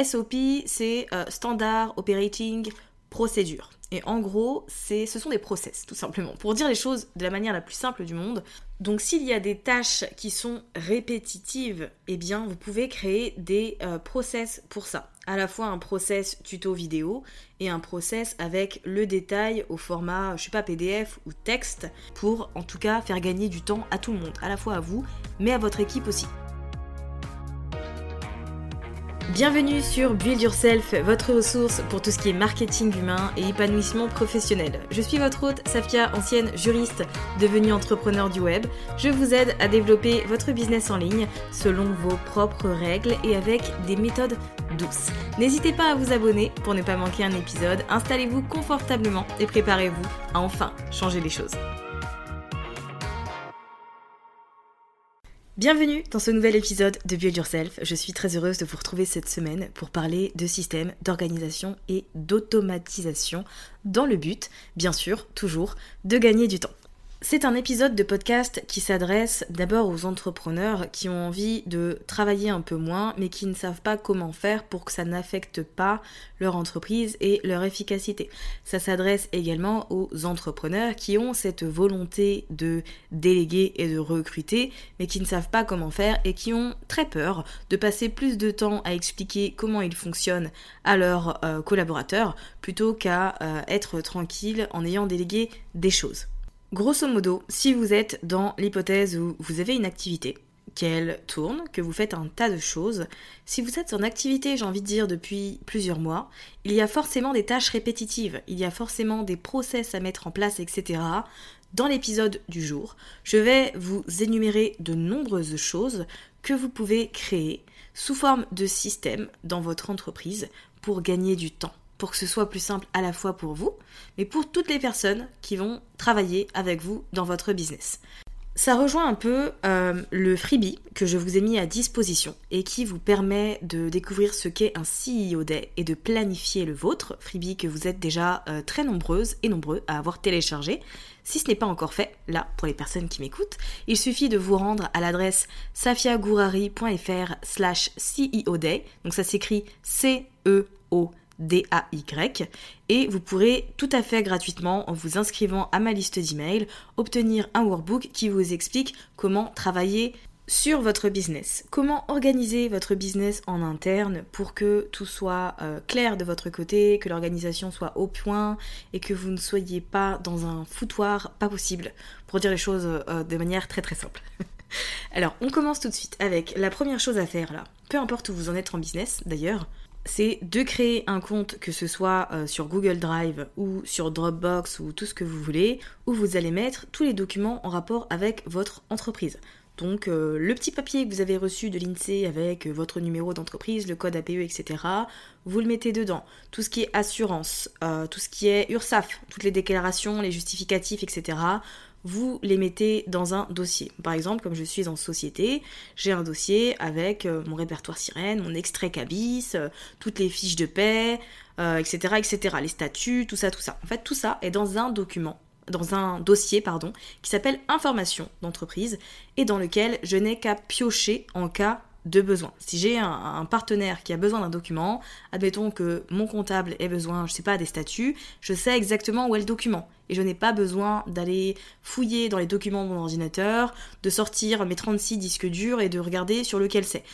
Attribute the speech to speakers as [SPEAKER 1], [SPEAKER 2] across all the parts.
[SPEAKER 1] SOP, c'est euh, Standard Operating Procedure. Et en gros, c'est, ce sont des process, tout simplement. Pour dire les choses de la manière la plus simple du monde. Donc s'il y a des tâches qui sont répétitives, eh bien vous pouvez créer des euh, process pour ça. À la fois un process tuto vidéo et un process avec le détail au format, je sais pas, PDF ou texte, pour en tout cas faire gagner du temps à tout le monde, à la fois à vous, mais à votre équipe aussi. Bienvenue sur Build Yourself, votre ressource pour tout ce qui est marketing humain et épanouissement professionnel. Je suis votre hôte, Safia, ancienne juriste devenue entrepreneur du web. Je vous aide à développer votre business en ligne selon vos propres règles et avec des méthodes douces. N'hésitez pas à vous abonner pour ne pas manquer un épisode. Installez-vous confortablement et préparez-vous à enfin changer les choses. Bienvenue dans ce nouvel épisode de Build Yourself. Je suis très heureuse de vous retrouver cette semaine pour parler de systèmes, d'organisation et d'automatisation dans le but, bien sûr, toujours, de gagner du temps. C'est un épisode de podcast qui s'adresse d'abord aux entrepreneurs qui ont envie de travailler un peu moins mais qui ne savent pas comment faire pour que ça n'affecte pas leur entreprise et leur efficacité. Ça s'adresse également aux entrepreneurs qui ont cette volonté de déléguer et de recruter mais qui ne savent pas comment faire et qui ont très peur de passer plus de temps à expliquer comment ils fonctionnent à leurs euh, collaborateurs plutôt qu'à euh, être tranquille en ayant délégué des choses. Grosso modo, si vous êtes dans l'hypothèse où vous avez une activité, qu'elle tourne, que vous faites un tas de choses, si vous êtes en activité, j'ai envie de dire, depuis plusieurs mois, il y a forcément des tâches répétitives, il y a forcément des process à mettre en place, etc. Dans l'épisode du jour, je vais vous énumérer de nombreuses choses que vous pouvez créer sous forme de système dans votre entreprise pour gagner du temps pour que ce soit plus simple à la fois pour vous, mais pour toutes les personnes qui vont travailler avec vous dans votre business. Ça rejoint un peu euh, le freebie que je vous ai mis à disposition et qui vous permet de découvrir ce qu'est un CEO Day et de planifier le vôtre, freebie que vous êtes déjà euh, très nombreuses et nombreux à avoir téléchargé. Si ce n'est pas encore fait, là, pour les personnes qui m'écoutent, il suffit de vous rendre à l'adresse safiagourari.fr slash CEO Day, donc ça s'écrit C-E-O D-A-Y et vous pourrez tout à fait gratuitement en vous inscrivant à ma liste d'emails obtenir un workbook qui vous explique comment travailler sur votre business. Comment organiser votre business en interne pour que tout soit euh, clair de votre côté, que l'organisation soit au point et que vous ne soyez pas dans un foutoir pas possible, pour dire les choses euh, de manière très très simple. Alors, on commence tout de suite avec la première chose à faire là. Peu importe où vous en êtes en business d'ailleurs, c'est de créer un compte, que ce soit euh, sur Google Drive ou sur Dropbox ou tout ce que vous voulez, où vous allez mettre tous les documents en rapport avec votre entreprise. Donc euh, le petit papier que vous avez reçu de l'INSEE avec euh, votre numéro d'entreprise, le code APE, etc., vous le mettez dedans. Tout ce qui est assurance, tout ce qui est URSAF, toutes les déclarations, les justificatifs, etc., vous les mettez dans un dossier. Par exemple, comme je suis en société, j'ai un dossier avec euh, mon répertoire sirène, mon extrait cabis, euh, toutes les fiches de paix, etc., etc., les statuts, tout ça, tout ça. En fait, tout ça est dans un document dans un dossier pardon, qui s'appelle information d'entreprise et dans lequel je n'ai qu'à piocher en cas de besoin. Si j'ai un, partenaire qui a besoin d'un document, admettons que mon comptable ait besoin, je sais pas, des statuts, je sais exactement où est le document. Et je n'ai pas besoin d'aller fouiller dans les documents de mon ordinateur, de sortir mes 36 disques durs et de regarder sur lequel c'est.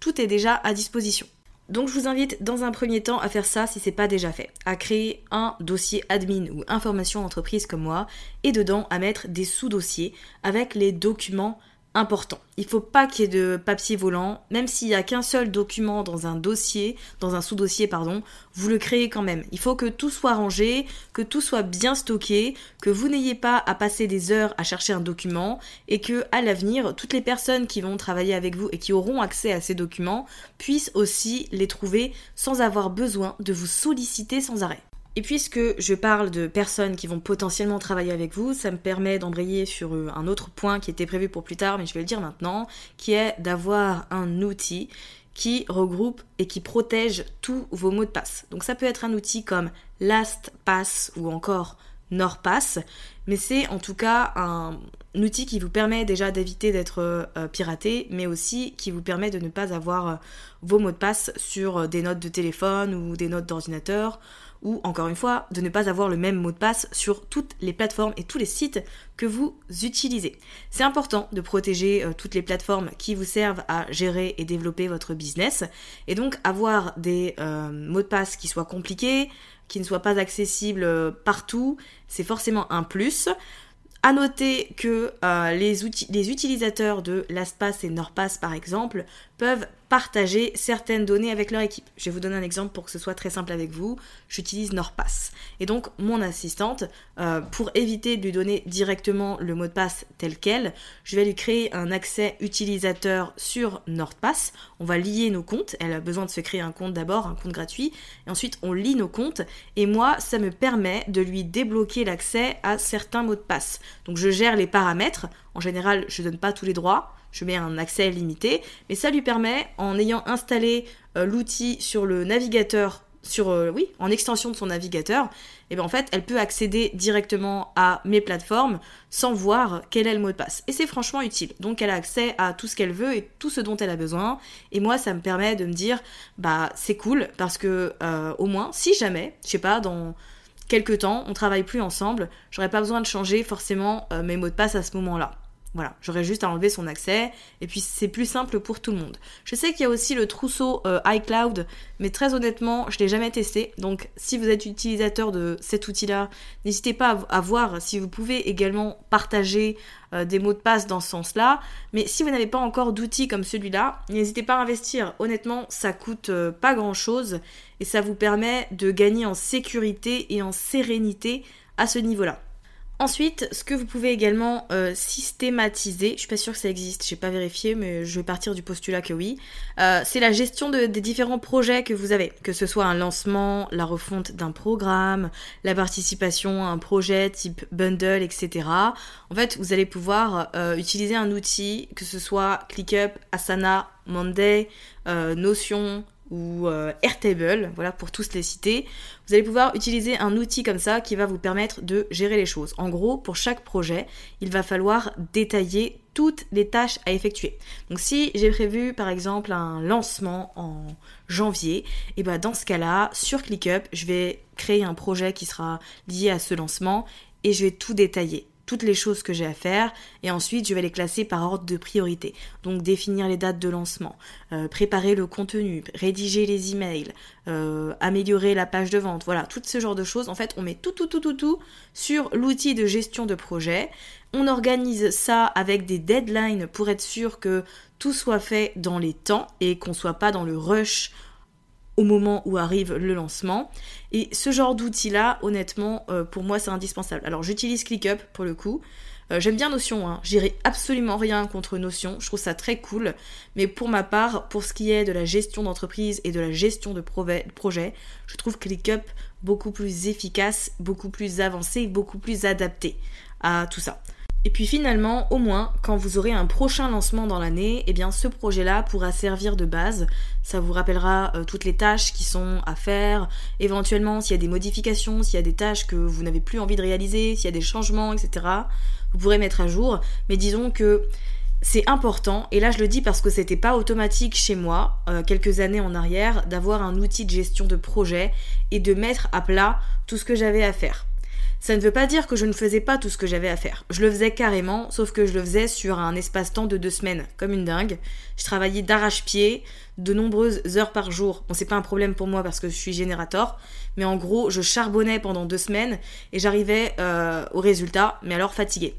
[SPEAKER 1] Tout est déjà à disposition. Donc je vous invite dans un premier temps à faire ça si c'est pas déjà fait, à créer un dossier admin ou information entreprise comme moi et dedans à mettre des sous-dossiers avec les documents important. Il faut pas qu'il y ait de papier volant, même s'il y a qu'un seul document dans un dossier, dans un sous-dossier pardon, vous le créez quand même. Il faut que tout soit rangé, que tout soit bien stocké, que vous n'ayez pas à passer des heures à chercher un document et que à l'avenir, toutes les personnes qui vont travailler avec vous et qui auront accès à ces documents puissent aussi les trouver sans avoir besoin de vous solliciter sans arrêt. Et puisque je parle de personnes qui vont potentiellement travailler avec vous, ça me permet d'embrayer sur euh, un autre point qui était prévu pour plus tard, mais je vais le dire maintenant, qui est d'avoir un outil qui regroupe et qui protège tous vos mots de passe. Donc ça peut être un outil comme LastPass ou encore NordPass, mais c'est en tout cas un, outil qui vous permet déjà d'éviter d'être euh, piraté, mais aussi qui vous permet de ne pas avoir euh, vos mots de passe sur des notes de téléphone ou des notes d'ordinateur ou encore une fois de ne pas avoir le même mot de passe sur toutes les plateformes et tous les sites que vous utilisez. C'est important de protéger euh, toutes les plateformes qui vous servent à gérer et développer votre business et donc avoir des euh, mots de passe qui soient compliqués, qui ne soient pas accessibles euh, partout, c'est forcément un plus. À noter que les, les, utilisateurs de LastPass et NordPass par exemple peuvent partager certaines données avec leur équipe. Je vais vous donner un exemple pour que ce soit très simple avec vous. J'utilise NordPass. Et donc, mon assistante, euh, pour éviter de lui donner directement le mot de passe tel quel, je vais lui créer un accès utilisateur sur NordPass. On va lier nos comptes. Elle a besoin de se créer un compte d'abord, un compte gratuit. Et ensuite, on lie nos comptes. Et moi, ça me permet de lui débloquer l'accès à certains mots de passe. Donc, je gère les paramètres. En général, je ne donne pas tous les droits je mets un accès limité, mais ça lui permet, en ayant installé euh, l'outil sur le navigateur, sur euh, oui, en extension de son navigateur, et eh bien en fait, elle peut accéder directement à mes plateformes sans voir quel est le mot de passe. Et c'est franchement utile. Donc elle a accès à tout ce qu'elle veut et tout ce dont elle a besoin. Et moi, ça me permet de me dire, bah c'est cool parce que euh, au moins, si jamais, je sais pas, dans quelques temps, on travaille plus ensemble, j'aurais pas besoin de changer forcément mes mots de passe à ce moment-là. Voilà, j'aurais juste à enlever son accès et puis c'est plus simple pour tout le monde. Je sais qu'il y a aussi le trousseau euh, iCloud, mais très honnêtement, je l'ai jamais testé. Donc si vous êtes utilisateur de cet outil-là, n'hésitez pas à, voir si vous pouvez également partager euh, des mots de passe dans ce sens-là. Mais si vous n'avez pas encore d'outils comme celui-là, n'hésitez pas à investir. Honnêtement, ça coûte euh, pas grand-chose et ça vous permet de gagner en sécurité et en sérénité à ce niveau-là. Ensuite, ce que vous pouvez également euh, systématiser, je suis pas sûre que ça existe, j'ai pas vérifié, mais je vais partir du postulat que oui, euh, c'est la gestion des différents projets que vous avez, que ce soit un lancement, la refonte d'un programme, la participation à un projet type bundle, etc. En fait, vous allez pouvoir euh, utiliser un outil, que ce soit ClickUp, Asana, Monday, Notion, ou euh, Airtable, voilà pour tous les citer, vous allez pouvoir utiliser un outil comme ça qui va vous permettre de gérer les choses. En gros, pour chaque projet, il va falloir détailler toutes les tâches à effectuer. Donc si j'ai prévu par exemple un lancement en janvier, et ben dans ce cas-là, sur ClickUp, je vais créer un projet qui sera lié à ce lancement et je vais tout détailler toutes les choses que j'ai à faire et ensuite je vais les classer par ordre de priorité. Donc définir les dates de lancement, euh, préparer le contenu, rédiger les emails, euh, améliorer la page de vente, voilà, tout ce genre de choses. En fait, on met tout, tout, tout, tout, tout sur l'outil de gestion de projet. On organise ça avec des deadlines pour être sûr que tout soit fait dans les temps et qu'on soit pas dans le rush au moment où arrive le lancement. Et ce genre d'outil-là, honnêtement, euh, pour moi, c'est indispensable. Alors, j'utilise ClickUp pour le coup. Euh, j'aime bien Notion, hein. j'irai absolument rien contre Notion, je trouve ça très cool, mais pour ma part, pour ce qui est de la gestion d'entreprise et de la gestion de projet, je trouve ClickUp beaucoup plus efficace, beaucoup plus avancé, beaucoup plus adapté à tout ça. Et puis finalement, au moins, quand vous aurez un prochain lancement dans l'année, eh bien ce projet-là pourra servir de base. Ça vous rappellera euh, toutes les tâches qui sont à faire, éventuellement s'il y a des modifications, s'il y a des tâches que vous n'avez plus envie de réaliser, s'il y a des changements, etc. Vous pourrez mettre à jour. Mais disons que c'est important, et là je le dis parce que c'était pas automatique chez moi, euh, quelques années en arrière, d'avoir un outil de gestion de projet et de mettre à plat tout ce que j'avais à faire. Ça ne veut pas dire que je ne faisais pas tout ce que j'avais à faire. Je le faisais carrément, sauf que je le faisais sur un espace-temps de deux semaines, comme une dingue. Je travaillais d'arrache-pied, de nombreuses heures par jour. Bon, c'est pas un problème pour moi parce que je suis générateur, mais en gros, je charbonnais pendant deux semaines et j'arrivais euh, au résultat, mais alors fatiguée.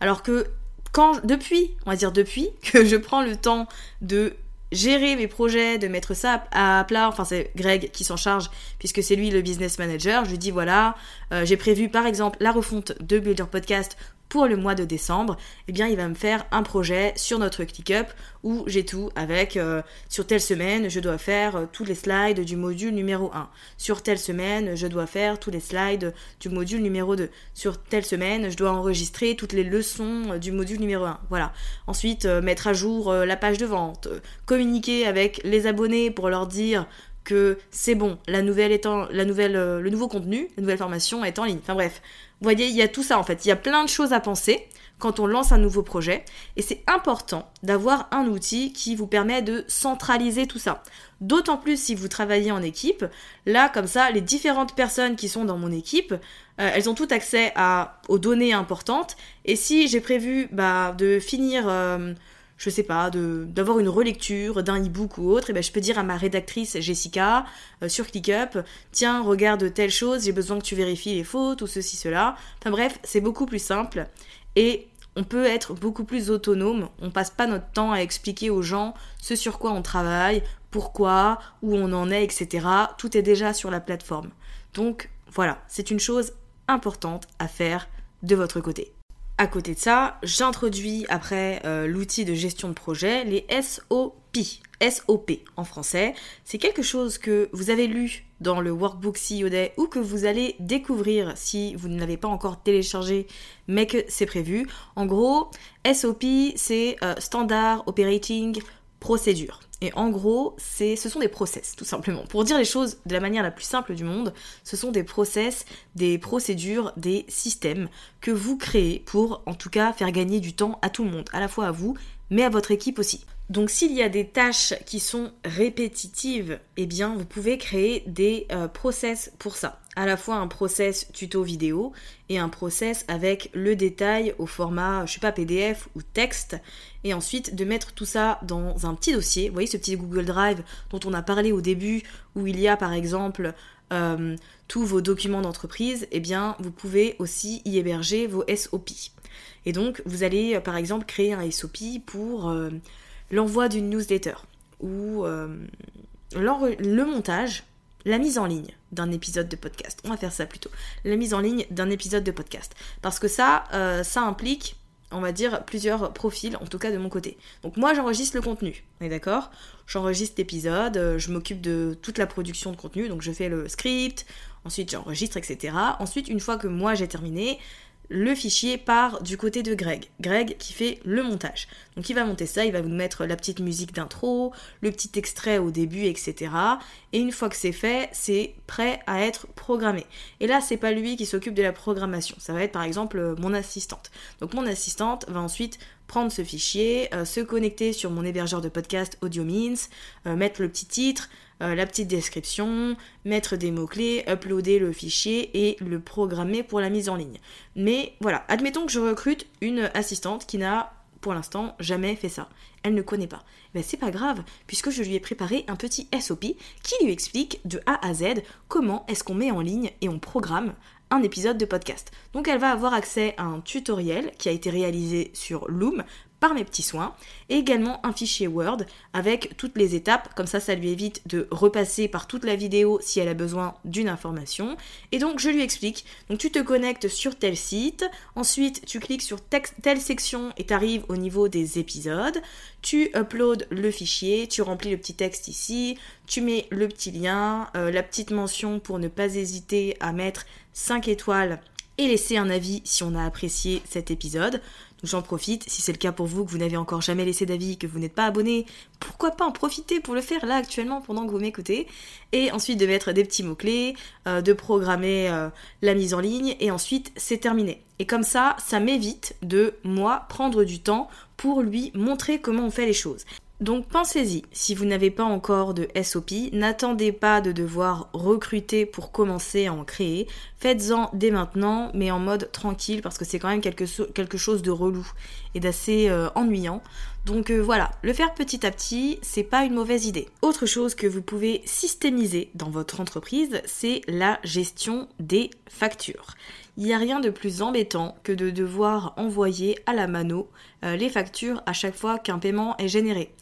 [SPEAKER 1] Alors que quand, depuis, on va dire depuis, que je prends le temps de gérer mes projets, de mettre ça à plat. Enfin, c'est Greg qui s'en charge puisque c'est lui le business manager. Je lui dis voilà, euh, j'ai prévu par exemple la refonte de Builder Podcast pour le mois de décembre, eh bien il va me faire un projet sur notre ClickUp où j'ai tout avec euh, sur telle semaine je dois faire euh, tous les slides du module numéro 1. Sur telle semaine je dois faire tous les slides du module numéro 2. Sur telle semaine je dois enregistrer toutes les leçons euh, du module numéro 1. Voilà. Ensuite mettre à jour la page de vente, communiquer avec les abonnés pour leur dire que c'est bon, la nouvelle étant, la nouvelle, le nouveau contenu, la nouvelle formation est en ligne. Enfin bref, vous voyez, il y a tout ça en fait. Il y a plein de choses à penser quand on lance un nouveau projet. Et c'est important d'avoir un outil qui vous permet de centraliser tout ça. D'autant plus si vous travaillez en équipe. Là, comme ça, les différentes personnes qui sont dans mon équipe, euh, elles ont tout accès à, aux données importantes. Et si j'ai prévu bah, de finir... Euh, je sais pas, d'avoir une relecture d'un e-book ou autre, et ben je peux dire à ma rédactrice Jessica euh, sur ClickUp, tiens, regarde telle chose, j'ai besoin que tu vérifies les fautes ou ceci, cela. Enfin bref, c'est beaucoup plus simple et on peut être beaucoup plus autonome. On passe pas notre temps à expliquer aux gens ce sur quoi on travaille, pourquoi, où on en est, etc. Tout est déjà sur la plateforme. Donc voilà, c'est une chose importante à faire de votre côté. À côté de ça, j'introduis après euh, l'outil de gestion de projet, les SOP. SOP en français. C'est quelque chose que vous avez lu dans le workbook CEO Day ou que vous allez découvrir si vous ne l'avez pas encore téléchargé mais que c'est prévu. En gros, SOP c'est euh, Standard Operating Procedure. Et en gros, ce sont des process, tout simplement. Pour dire les choses de la manière la plus simple du monde, ce sont des process, des procédures, des systèmes que vous créez pour, en tout cas, faire gagner du temps à tout le monde, à la fois à vous, mais à votre équipe aussi. Donc s'il y a des tâches qui sont répétitives, eh bien vous pouvez créer des euh, process pour ça. À la fois un process tuto vidéo et un process avec le détail au format, je sais pas, PDF ou texte. Et ensuite de mettre tout ça dans un petit dossier. Vous voyez ce petit Google Drive dont on a parlé au début, où il y a par exemple euh, tous vos documents d'entreprise, eh bien vous pouvez aussi y héberger vos SOP. Et donc vous allez par exemple créer un SOP pour... Euh, l'envoi d'une newsletter ou euh, le montage, la mise en ligne d'un épisode de podcast. On va faire ça plutôt. La mise en ligne d'un épisode de podcast. Parce que ça, euh, ça implique, on va dire, plusieurs profils, en tout cas de mon côté. Donc moi, j'enregistre le contenu, on est d'accord? J'enregistre l'épisode, euh, je m'occupe de toute la production de contenu, donc je fais le script, ensuite j'enregistre, etc. Ensuite, une fois que moi j'ai terminé, le fichier part du côté de Greg. Greg qui fait le montage. Donc il va monter ça, il va vous mettre la petite musique d'intro, le petit extrait au début, etc. Et une fois que c'est fait, c'est prêt à être programmé. Et là, c'est pas lui qui s'occupe de la programmation. Ça va être par exemple mon assistante. Donc mon assistante va ensuite prendre ce fichier, euh, se connecter sur mon hébergeur de podcast AudioMeans, euh, mettre le petit titre, euh, la petite description, mettre des mots-clés, uploader le fichier et le programmer pour la mise en ligne. Mais voilà, admettons que je recrute une assistante qui n'a pour l'instant jamais fait ça. Elle ne connaît pas. Ben, c'est pas grave, puisque je lui ai préparé un petit SOP qui lui explique de A à Z comment est-ce qu'on met en ligne et on programme un épisode de podcast. Donc elle va avoir accès à un tutoriel qui a été réalisé sur Loom mes petits soins, et également un fichier Word avec toutes les étapes, comme ça ça lui évite de repasser par toute la vidéo si elle a besoin d'une information. Et donc je lui explique, donc tu te connectes sur tel site, ensuite tu cliques sur telle section et tu arrives au niveau des épisodes, tu uploads le fichier, tu remplis le petit texte ici, tu mets le petit lien, euh, la petite mention pour ne pas hésiter à mettre 5 étoiles et laisser un avis si on a apprécié cet épisode. J'en profite, si c'est le cas pour vous, que vous n'avez encore jamais laissé d'avis, que vous n'êtes pas abonné, pourquoi pas en profiter pour le faire là actuellement pendant que vous m'écoutez. Et ensuite de mettre des petits mots-clés, euh, de programmer euh, la mise en ligne, et ensuite c'est terminé. Et comme ça, ça m'évite de, moi, prendre du temps pour lui montrer comment on fait les choses. Donc pensez-y, si vous n'avez pas encore de SOP, n'attendez pas de devoir recruter pour commencer à en créer. Faites-en dès maintenant, mais en mode tranquille, parce que c'est quand même quelque, chose de relou et d'assez euh, ennuyant. Donc euh, voilà, le faire petit à petit, c'est pas une mauvaise idée. Autre chose que vous pouvez systémiser dans votre entreprise, c'est la gestion des factures. Il n'y a rien de plus embêtant que de devoir envoyer à la mano euh, les factures à chaque fois qu'un paiement est généré.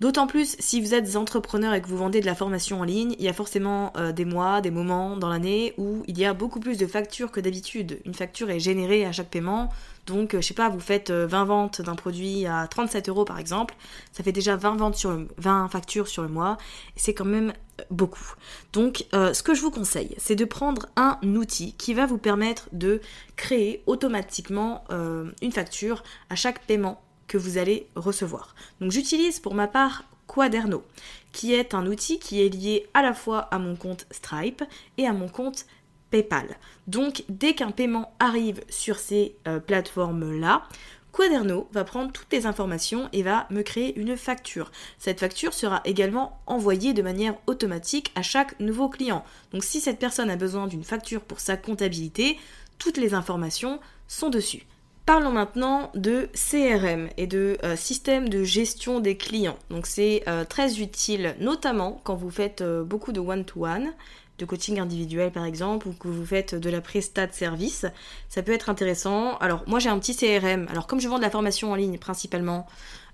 [SPEAKER 1] D'autant plus si vous êtes entrepreneur et que vous vendez de la formation en ligne, il y a forcément euh, des mois, des moments dans l'année où il y a beaucoup plus de factures que d'habitude. Une facture est générée à chaque paiement, donc euh, je sais pas, vous faites 20 ventes d'un produit à 37 euros par exemple, ça fait déjà 20 ventes sur 20 factures sur le mois, c'est quand même beaucoup. Donc ce que je vous conseille, c'est de prendre un outil qui va vous permettre de créer automatiquement une facture à chaque paiement que vous allez recevoir. Donc j'utilise pour ma part Quaderno, qui est un outil qui est lié à la fois à mon compte Stripe et à mon compte PayPal. Donc dès qu'un paiement arrive sur ces euh, plateformes-là, Quaderno va prendre toutes les informations et va me créer une facture. Cette facture sera également envoyée de manière automatique à chaque nouveau client. Donc si cette personne a besoin d'une facture pour sa comptabilité, toutes les informations sont dessus. Parlons maintenant de CRM et de euh, système de gestion des clients. Donc c'est euh, très utile notamment quand vous faites beaucoup de one-to-one, de coaching individuel par exemple, ou que vous faites de la prestat de service. Ça peut être intéressant. Alors moi j'ai un petit CRM. Alors comme je vends de la formation en ligne principalement,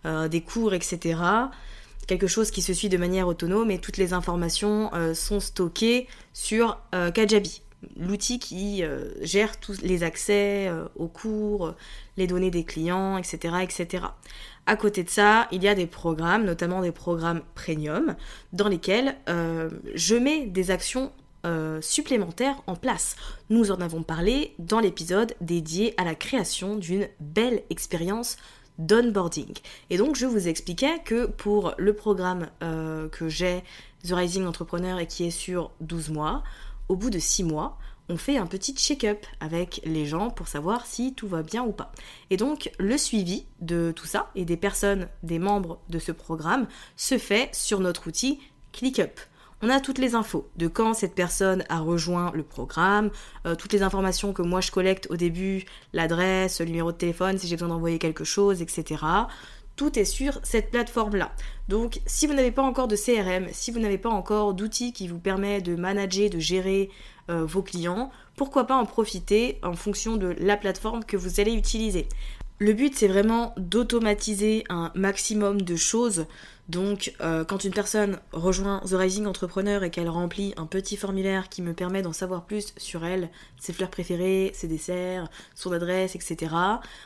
[SPEAKER 1] des cours, etc., quelque chose qui se suit de manière autonome et toutes les informations sont stockées sur Kajabi l'outil qui euh, gère tous les accès euh, aux cours, les données des clients, etc., etc. À côté de ça, il y a des programmes, notamment des programmes premium, dans lesquels euh, je mets des actions supplémentaires en place. Nous en avons parlé dans l'épisode dédié à la création d'une belle expérience d'onboarding. Et donc je vous expliquais que pour le programme que j'ai, The Rising Entrepreneur, et qui est sur 12 mois, au bout de 6 mois, on fait un petit check-up avec les gens pour savoir si tout va bien ou pas. Et donc le suivi de tout ça et des personnes, des membres de ce programme se fait sur notre outil ClickUp. On a toutes les infos de quand cette personne a rejoint le programme, euh, toutes les informations que moi je collecte au début, l'adresse, le numéro de téléphone, si j'ai besoin d'envoyer quelque chose, etc. Tout est sur cette plateforme-là. Donc si vous n'avez pas encore de CRM, si vous n'avez pas encore d'outils qui vous permet de manager, de gérer euh, vos clients, pourquoi pas en profiter en fonction de la plateforme que vous allez utiliser. Le but c'est vraiment d'automatiser un maximum de choses donc, euh, quand une personne rejoint The Rising Entrepreneur et qu'elle remplit un petit formulaire qui me permet d'en savoir plus sur elle, ses fleurs préférées, ses desserts, son adresse, etc.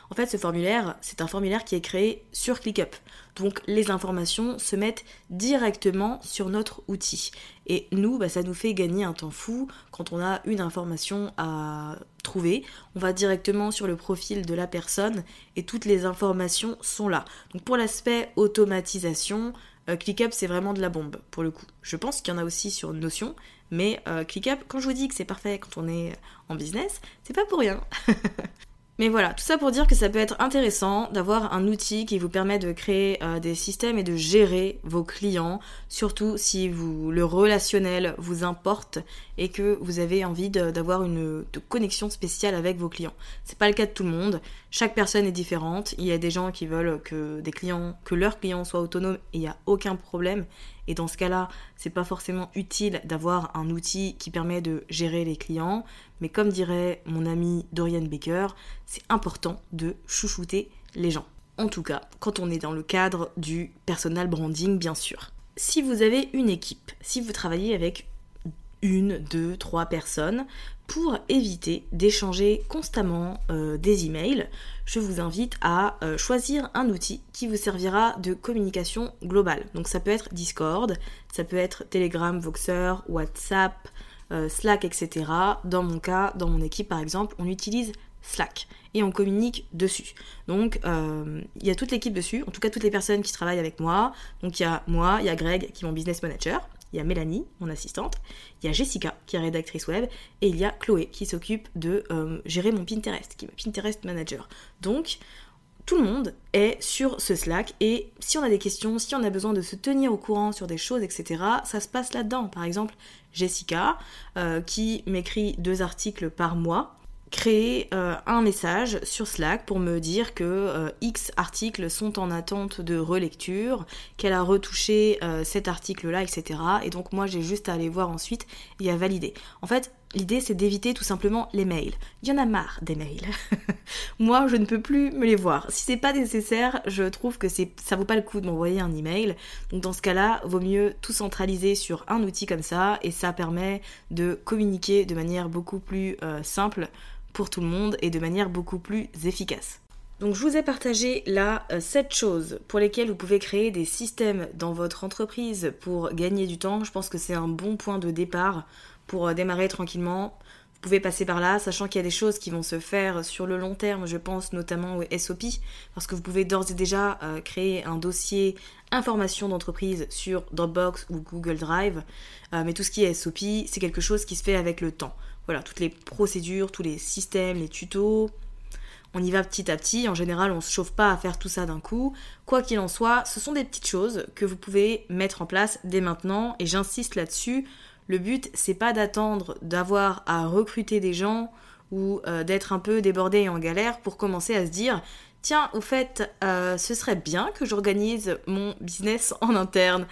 [SPEAKER 1] En fait, ce formulaire, c'est un formulaire qui est créé sur ClickUp. Donc, les informations se mettent directement sur notre outil. Et nous, bah, ça nous fait gagner un temps fou quand on a une information à trouver. On va directement sur le profil de la personne et toutes les informations sont là. Donc, pour l'aspect automatisation, euh, ClickUp, c'est vraiment de la bombe, pour le coup. Je pense qu'il y en a aussi sur Notion, mais euh, ClickUp, quand je vous dis que c'est parfait quand on est en business, c'est pas pour rien. Mais voilà, tout ça pour dire que ça peut être intéressant d'avoir un outil qui vous permet de créer euh, des systèmes et de gérer vos clients, surtout si vous, le relationnel vous importe et que vous avez envie d'avoir une connexion spéciale avec vos clients. C'est pas le cas de tout le monde. Chaque personne est différente. Il y a des gens qui veulent que des clients, que leurs clients soient autonomes et il n'y a aucun problème. Et dans ce cas-là, c'est pas forcément utile d'avoir un outil qui permet de gérer les clients. Mais comme dirait mon ami Dorian Baker, c'est important de chouchouter les gens. En tout cas, quand on est dans le cadre du personal branding, bien sûr. Si vous avez une équipe, si vous travaillez avec une, deux, trois personnes, pour éviter d'échanger constamment euh, des emails, je vous invite à euh, choisir un outil qui vous servira de communication globale. Donc ça peut être Discord, ça peut être Telegram, Voxer, WhatsApp, euh, Slack, etc. Dans mon cas, dans mon équipe par exemple, on utilise Slack et on communique dessus. Donc il y a toute l'équipe dessus, en tout cas toutes les personnes qui travaillent avec moi. Donc il y a moi, il y a Greg qui est mon business manager, il y a Mélanie, mon assistante, il y a Jessica qui est rédactrice web et il y a Chloé qui s'occupe de euh, gérer mon Pinterest, qui est ma Pinterest manager. Donc tout le monde est sur ce Slack et si on a des questions, si on a besoin de se tenir au courant sur des choses, etc., ça se passe là-dedans. Par exemple, Jessica, euh, qui m'écrit deux articles par mois, créer euh, un message sur Slack pour me dire que euh, X articles sont en attente de relecture, qu'elle a retouché euh, cet article-là, etc. Et donc moi j'ai juste à aller voir ensuite et à valider. En fait, l'idée c'est d'éviter tout simplement les mails. Il y en a marre des mails. moi je ne peux plus me les voir. Si c'est pas nécessaire, je trouve que c'est ça vaut pas le coup de m'envoyer un email. Donc dans ce cas-là, vaut mieux tout centraliser sur un outil comme ça et ça permet de communiquer de manière beaucoup plus simple pour tout le monde et de manière beaucoup plus efficace. Donc je vous ai partagé là 7 euh, choses pour lesquelles vous pouvez créer des systèmes dans votre entreprise pour gagner du temps. Je pense que c'est un bon point de départ pour euh, démarrer tranquillement. Vous pouvez passer par là, sachant qu'il y a des choses qui vont se faire sur le long terme, je pense notamment au SOP, parce que vous pouvez d'ores et déjà euh, créer un dossier information d'entreprise sur Dropbox ou Google Drive, mais tout ce qui est SOP, c'est quelque chose qui se fait avec le temps. Voilà, toutes les procédures, tous les systèmes, les tutos. On y va petit à petit. En général, on ne se chauffe pas à faire tout ça d'un coup. Quoi qu'il en soit, ce sont des petites choses que vous pouvez mettre en place dès maintenant. Et j'insiste là-dessus. Le but, c'est pas d'attendre d'avoir à recruter des gens ou euh, d'être un peu débordé et en galère pour commencer à se dire tiens, au fait, euh, ce serait bien que j'organise mon business en interne.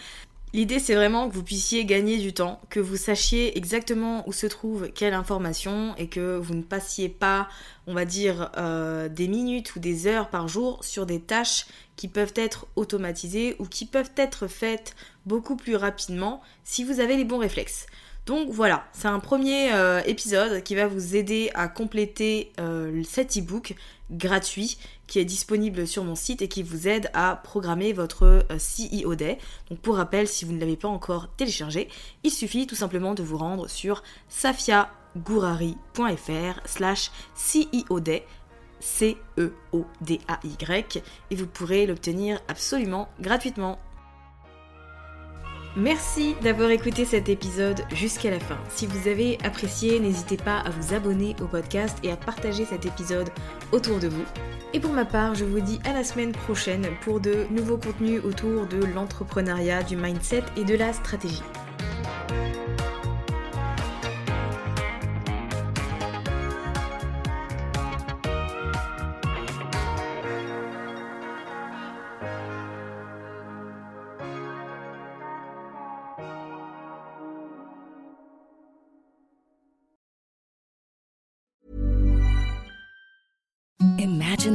[SPEAKER 1] L'idée, c'est vraiment que vous puissiez gagner du temps, que vous sachiez exactement où se trouve quelle information et que vous ne passiez pas, on va dire, euh, des minutes ou des heures par jour sur des tâches qui peuvent être automatisées ou qui peuvent être faites beaucoup plus rapidement si vous avez les bons réflexes. Donc voilà, c'est un premier euh, épisode qui va vous aider à compléter euh, cet e-book gratuit qui est disponible sur mon site et qui vous aide à programmer votre euh, CEO Day. Donc pour rappel, si vous ne l'avez pas encore téléchargé, il suffit tout simplement de vous rendre sur safiagourari.fr slash CEO Day C-E-O-D-A-Y et vous pourrez l'obtenir absolument gratuitement. Merci d'avoir écouté cet épisode jusqu'à la fin. Si vous avez apprécié, n'hésitez pas à vous abonner au podcast et à partager cet épisode autour de vous. Et pour ma part, je vous dis à la semaine prochaine pour de nouveaux contenus autour de l'entrepreneuriat, du mindset et de la stratégie.